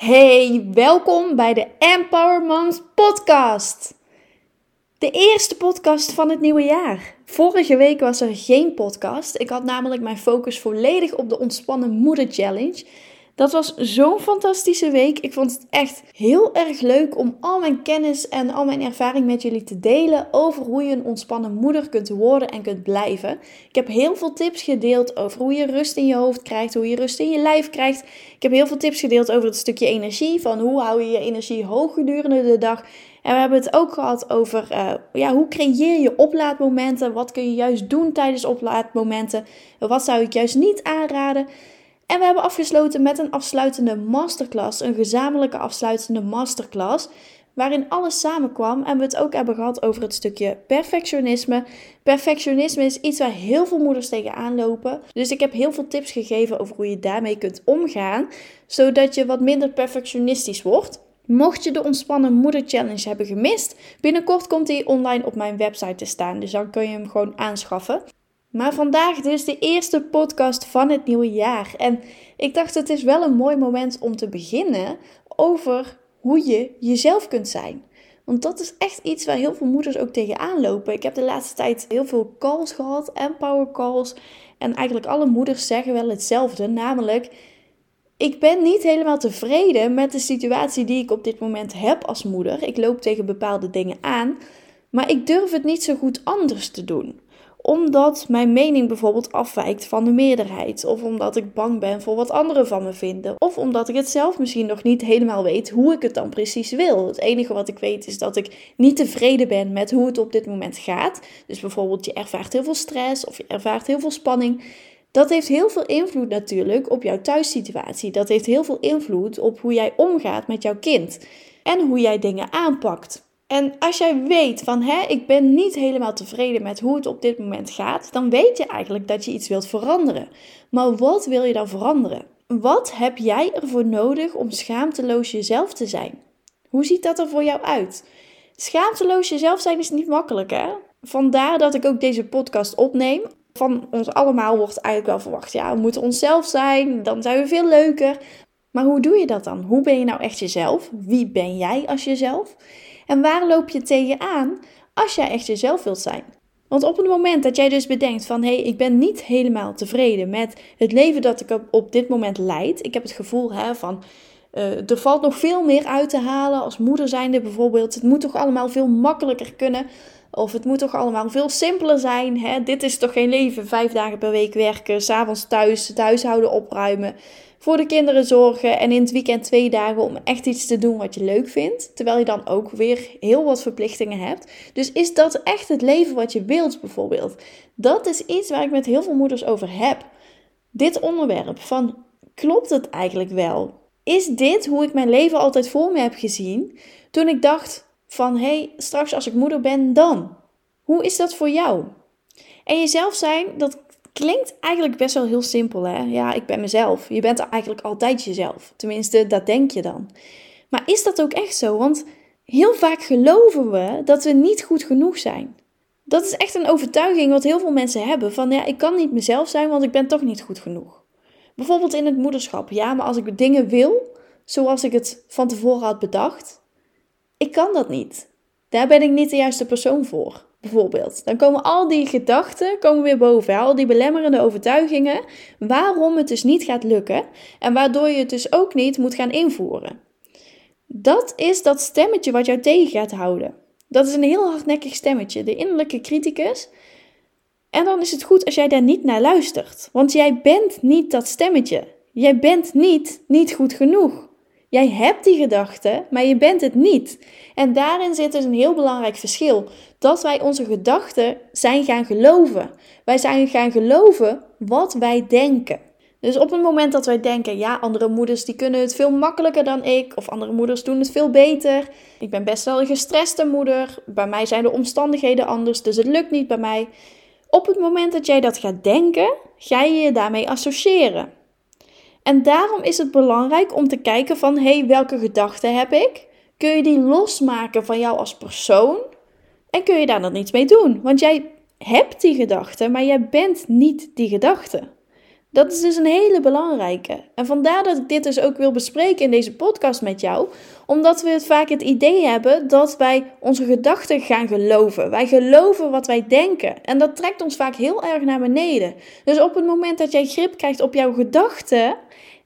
Hey, welkom bij de Empower Moms podcast. De eerste podcast van het nieuwe jaar. Vorige week was er geen podcast. Ik had namelijk mijn focus volledig op de Ontspannen Moeder Challenge. Dat was zo'n fantastische week. Ik vond het echt heel erg leuk om al mijn kennis en al mijn ervaring met jullie te delen over hoe je een ontspannen moeder kunt worden en kunt blijven. Ik heb heel veel tips gedeeld over hoe je rust in je hoofd krijgt, hoe je rust in je lijf krijgt. Ik heb heel veel tips gedeeld over het stukje energie, van hoe hou je je energie hoog gedurende de dag. En we hebben het ook gehad over uh, ja, hoe creëer je oplaadmomenten, wat kun je juist doen tijdens oplaadmomenten, wat zou ik juist niet aanraden. En we hebben afgesloten met een afsluitende masterclass, een gezamenlijke afsluitende masterclass, waarin alles samenkwam en we het ook hebben gehad over het stukje perfectionisme. Perfectionisme is iets waar heel veel moeders tegenaan lopen. Dus ik heb heel veel tips gegeven over hoe je daarmee kunt omgaan, zodat je wat minder perfectionistisch wordt. Mocht je de Ontspannen Moeder Challenge hebben gemist, binnenkort komt die online op mijn website te staan. Dus dan kun je hem gewoon aanschaffen. Maar vandaag dus de eerste podcast van het nieuwe jaar. En ik dacht, het is wel een mooi moment om te beginnen over hoe je jezelf kunt zijn. Want dat is echt iets waar heel veel moeders ook tegenaan lopen. Ik heb de laatste tijd heel veel calls gehad, empower calls. En eigenlijk alle moeders zeggen wel hetzelfde, namelijk ik ben niet helemaal tevreden met de situatie die ik op dit moment heb als moeder. Ik loop tegen bepaalde dingen aan, maar ik durf het niet zo goed anders te doen omdat mijn mening bijvoorbeeld afwijkt van de meerderheid. Of omdat ik bang ben voor wat anderen van me vinden. Of omdat ik het zelf misschien nog niet helemaal weet hoe ik het dan precies wil. Het enige wat ik weet is dat ik niet tevreden ben met hoe het op dit moment gaat. Dus bijvoorbeeld je ervaart heel veel stress of je ervaart heel veel spanning. Dat heeft heel veel invloed natuurlijk op jouw thuissituatie. Dat heeft heel veel invloed op hoe jij omgaat met jouw kind. En hoe jij dingen aanpakt. En als jij weet van hè, ik ben niet helemaal tevreden met hoe het op dit moment gaat, dan weet je eigenlijk dat je iets wilt veranderen. Maar wat wil je dan veranderen? Wat heb jij ervoor nodig om schaamteloos jezelf te zijn? Hoe ziet dat er voor jou uit? Schaamteloos jezelf zijn is niet makkelijk, hè? Vandaar dat ik ook deze podcast opneem. Van ons allemaal wordt eigenlijk wel verwacht, ja, we moeten onszelf zijn, dan zijn we veel leuker. Maar hoe doe je dat dan? Hoe ben je nou echt jezelf? Wie ben jij als jezelf? En waar loop je tegenaan als jij echt jezelf wilt zijn? Want op het moment dat jij dus bedenkt van hé, hey, ik ben niet helemaal tevreden met het leven dat ik op dit moment leid. Ik heb het gevoel hè, van uh, er valt nog veel meer uit te halen als moeder zijnde bijvoorbeeld. Het moet toch allemaal veel makkelijker kunnen. Of het moet toch allemaal veel simpeler zijn. Hè? Dit is toch geen leven, vijf dagen per week werken, s'avonds thuis, het huishouden opruimen voor de kinderen zorgen en in het weekend twee dagen om echt iets te doen wat je leuk vindt. Terwijl je dan ook weer heel wat verplichtingen hebt. Dus is dat echt het leven wat je wilt bijvoorbeeld? Dat is iets waar ik met heel veel moeders over heb. Dit onderwerp van klopt het eigenlijk wel? Is dit hoe ik mijn leven altijd voor me heb gezien toen ik dacht van hé, hey, straks als ik moeder ben dan? Hoe is dat voor jou? En jezelf zijn, dat Klinkt eigenlijk best wel heel simpel, hè? Ja, ik ben mezelf. Je bent eigenlijk altijd jezelf. Tenminste, dat denk je dan. Maar is dat ook echt zo? Want heel vaak geloven we dat we niet goed genoeg zijn. Dat is echt een overtuiging wat heel veel mensen hebben: van ja, ik kan niet mezelf zijn, want ik ben toch niet goed genoeg. Bijvoorbeeld in het moederschap. Ja, maar als ik dingen wil, zoals ik het van tevoren had bedacht, ik kan dat niet. Daar ben ik niet de juiste persoon voor bijvoorbeeld. Dan komen al die gedachten komen weer boven, al die belemmerende overtuigingen, waarom het dus niet gaat lukken en waardoor je het dus ook niet moet gaan invoeren. Dat is dat stemmetje wat jou tegen gaat houden. Dat is een heel hardnekkig stemmetje, de innerlijke criticus. En dan is het goed als jij daar niet naar luistert, want jij bent niet dat stemmetje. Jij bent niet niet goed genoeg. Jij hebt die gedachten, maar je bent het niet. En daarin zit dus een heel belangrijk verschil. Dat wij onze gedachten zijn gaan geloven. Wij zijn gaan geloven wat wij denken. Dus op het moment dat wij denken, ja, andere moeders die kunnen het veel makkelijker dan ik, of andere moeders doen het veel beter. Ik ben best wel een gestreste moeder. Bij mij zijn de omstandigheden anders, dus het lukt niet bij mij. Op het moment dat jij dat gaat denken, ga je je daarmee associëren. En daarom is het belangrijk om te kijken van, hé, hey, welke gedachten heb ik? Kun je die losmaken van jou als persoon? En kun je daar dan iets mee doen? Want jij hebt die gedachten, maar jij bent niet die gedachte. Dat is dus een hele belangrijke. En vandaar dat ik dit dus ook wil bespreken in deze podcast met jou. Omdat we het vaak het idee hebben dat wij onze gedachten gaan geloven. Wij geloven wat wij denken. En dat trekt ons vaak heel erg naar beneden. Dus op het moment dat jij grip krijgt op jouw gedachten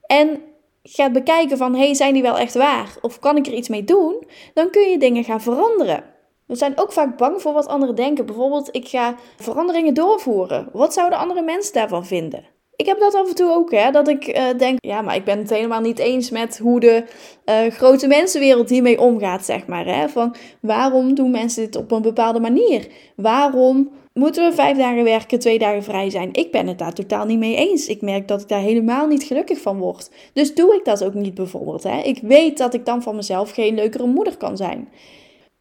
en gaat bekijken van, hey, zijn die wel echt waar? Of kan ik er iets mee doen? Dan kun je dingen gaan veranderen. We zijn ook vaak bang voor wat anderen denken. Bijvoorbeeld, ik ga veranderingen doorvoeren. Wat zouden andere mensen daarvan vinden? Ik heb dat af en toe ook, hè, dat ik uh, denk, ja, maar ik ben het helemaal niet eens met hoe de uh, grote mensenwereld hiermee omgaat, zeg maar. Hè? Van waarom doen mensen dit op een bepaalde manier? Waarom moeten we vijf dagen werken, twee dagen vrij zijn? Ik ben het daar totaal niet mee eens. Ik merk dat ik daar helemaal niet gelukkig van word. Dus doe ik dat ook niet bijvoorbeeld. Hè? Ik weet dat ik dan van mezelf geen leukere moeder kan zijn.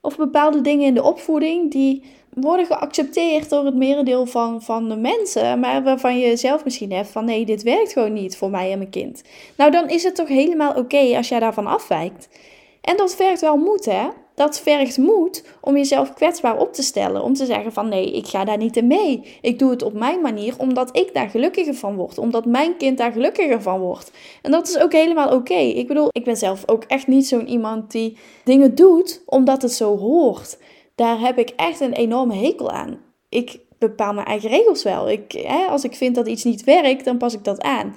Of bepaalde dingen in de opvoeding die worden geaccepteerd door het merendeel van, van de mensen, maar waarvan je zelf misschien hebt van nee, dit werkt gewoon niet voor mij en mijn kind. Nou, dan is het toch helemaal oké als jij daarvan afwijkt. En dat vergt wel moed, hè? Dat vergt moed om jezelf kwetsbaar op te stellen. Om te zeggen van nee, ik ga daar niet in mee. Ik doe het op mijn manier omdat ik daar gelukkiger van word. Omdat mijn kind daar gelukkiger van wordt. En dat is ook helemaal oké. Ik bedoel, ik ben zelf ook echt niet zo'n iemand die dingen doet omdat het zo hoort daar heb ik echt een enorme hekel aan. Ik bepaal mijn eigen regels wel. Ik, hè, als ik vind dat iets niet werkt, dan pas ik dat aan.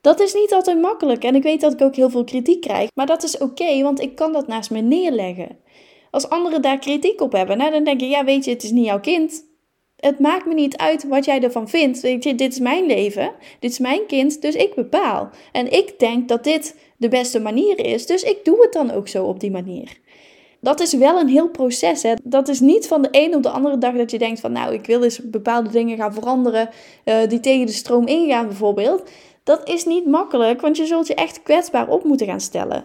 Dat is niet altijd makkelijk en ik weet dat ik ook heel veel kritiek krijg, maar dat is oké, want ik kan dat naast me neerleggen. Als anderen daar kritiek op hebben, nou, dan denk je, ja, weet je, het is niet jouw kind. Het maakt me niet uit wat jij ervan vindt. Weet je, dit is mijn leven, dit is mijn kind, dus ik bepaal. En ik denk dat dit de beste manier is, dus ik doe het dan ook zo op die manier dat is wel een heel proces. Hè? Dat is niet van de een op de andere dag dat je denkt van nou, ik wil eens bepaalde dingen gaan veranderen uh, die tegen de stroom ingaan bijvoorbeeld. Dat is niet makkelijk, want je zult je echt kwetsbaar op moeten gaan stellen.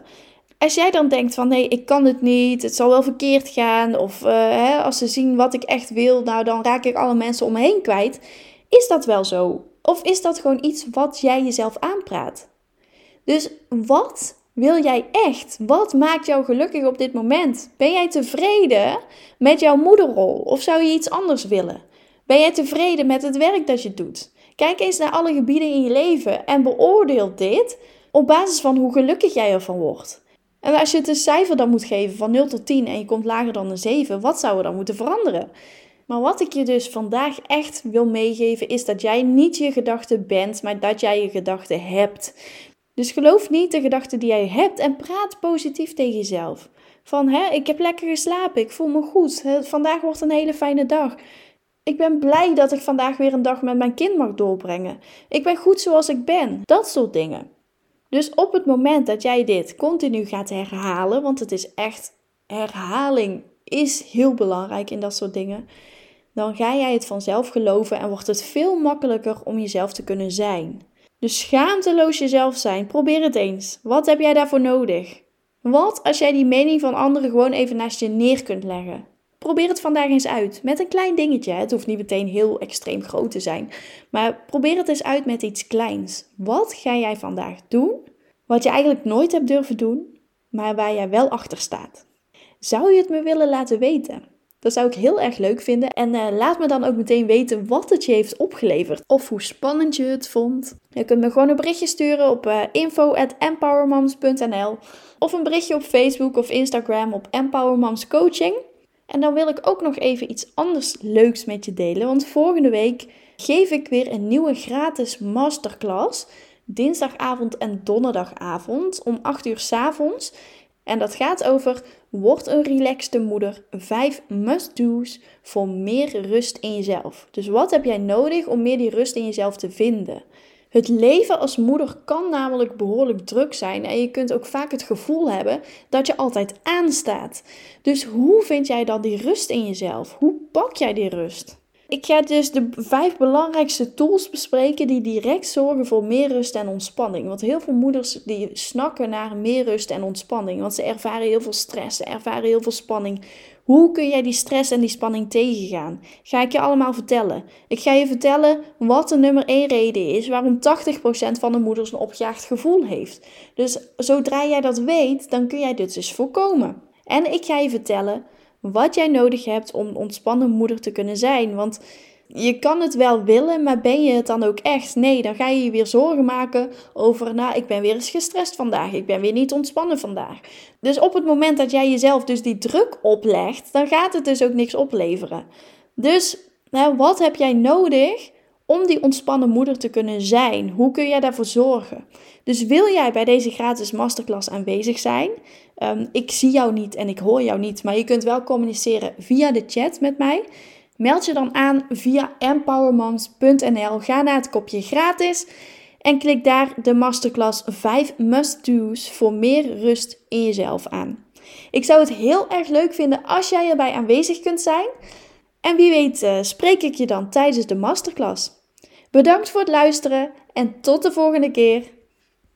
Als jij dan denkt van nee, ik kan het niet, het zal wel verkeerd gaan, of uh, hè, als ze zien wat ik echt wil, nou dan raak ik alle mensen om me heen kwijt. Is dat wel zo? Of is dat gewoon iets wat jij jezelf aanpraat? Dus wat wil jij echt? Wat maakt jou gelukkig op dit moment? Ben jij tevreden met jouw moederrol of zou je iets anders willen? Ben jij tevreden met het werk dat je doet? Kijk eens naar alle gebieden in je leven en beoordeel dit op basis van hoe gelukkig jij ervan wordt. En als je het een cijfer dan moet geven van 0 tot 10 en je komt lager dan een 7, wat zou er dan moeten veranderen? Maar wat ik je dus vandaag echt wil meegeven is dat jij niet je gedachten bent, maar dat jij je gedachten hebt. Dus geloof niet de gedachten die jij hebt en praat positief tegen jezelf. Van, hè, ik heb lekker geslapen, ik voel me goed, vandaag wordt een hele fijne dag. Ik ben blij dat ik vandaag weer een dag met mijn kind mag doorbrengen. Ik ben goed zoals ik ben. Dat soort dingen. Dus op het moment dat jij dit continu gaat herhalen, want het is echt herhaling is heel belangrijk in dat soort dingen, dan ga jij het vanzelf geloven en wordt het veel makkelijker om jezelf te kunnen zijn. Dus schaamteloos jezelf zijn. Probeer het eens. Wat heb jij daarvoor nodig? Wat als jij die mening van anderen gewoon even naast je neer kunt leggen? Probeer het vandaag eens uit met een klein dingetje. Het hoeft niet meteen heel extreem groot te zijn. Maar probeer het eens uit met iets kleins. Wat ga jij vandaag doen wat je eigenlijk nooit hebt durven doen, maar waar jij wel achter staat? Zou je het me willen laten weten? Dat zou ik heel erg leuk vinden. En uh, laat me dan ook meteen weten wat het je heeft opgeleverd. Of hoe spannend je het vond. Je kunt me gewoon een berichtje sturen op uh, eh, info.empowermoms.nl Of een berichtje op Facebook of Instagram op Empowermoms Coaching. En dan wil ik ook nog even iets anders leuks met je delen. Want volgende week geef ik weer een nieuwe gratis masterclass. Dinsdagavond en donderdagavond om 8 uur s avonds. En dat gaat over Word een relaxte moeder. 5 must-do's voor meer rust in jezelf. Dus wat heb jij nodig om meer die rust in jezelf te vinden? Het leven als moeder kan namelijk behoorlijk druk zijn en je kunt ook vaak het gevoel hebben dat je altijd aanstaat. Dus hoe vind jij dan die rust in jezelf? Hoe pak jij die rust? Ik ga dus de vijf belangrijkste tools bespreken die direct zorgen voor meer rust en ontspanning. Want heel veel moeders die snakken naar meer rust en ontspanning. Want ze ervaren heel veel stress, ze ervaren heel veel spanning. Hoe kun jij die stress en die spanning tegengaan? Ga ik je allemaal vertellen. Ik ga je vertellen wat de nummer 1 reden is waarom 80% van de moeders een opgejaagd gevoel heeft. Dus zodra jij dat weet, dan kun jij dit dus voorkomen. En ik ga je vertellen wat jij nodig hebt om ontspannen moeder te kunnen zijn. Want je kan het wel willen, maar ben je het dan ook echt? Nee, dan ga je je weer zorgen maken over, nou, ik ben weer eens gestrest vandaag, ik ben weer niet ontspannen vandaag. Dus op het moment dat jij jezelf dus die druk oplegt, dan gaat het dus ook niks opleveren. Dus, nou, wat heb jij nodig om die ontspannen moeder te kunnen zijn? Hoe kun jij daarvoor zorgen? Dus wil jij bij deze gratis masterclass aanwezig zijn? Um, ik zie jou niet en ik hoor jou niet, maar je kunt wel communiceren via de chat met mij. Meld je dan aan via empowermoms.nl. Ga naar het kopje gratis en klik daar de masterclass 5 must-do's voor meer rust in jezelf aan. Ik zou het heel erg leuk vinden als jij erbij aanwezig kunt zijn. En wie weet uh, spreek ik je dan tijdens de masterclass. Bedankt voor het luisteren en tot de volgende keer.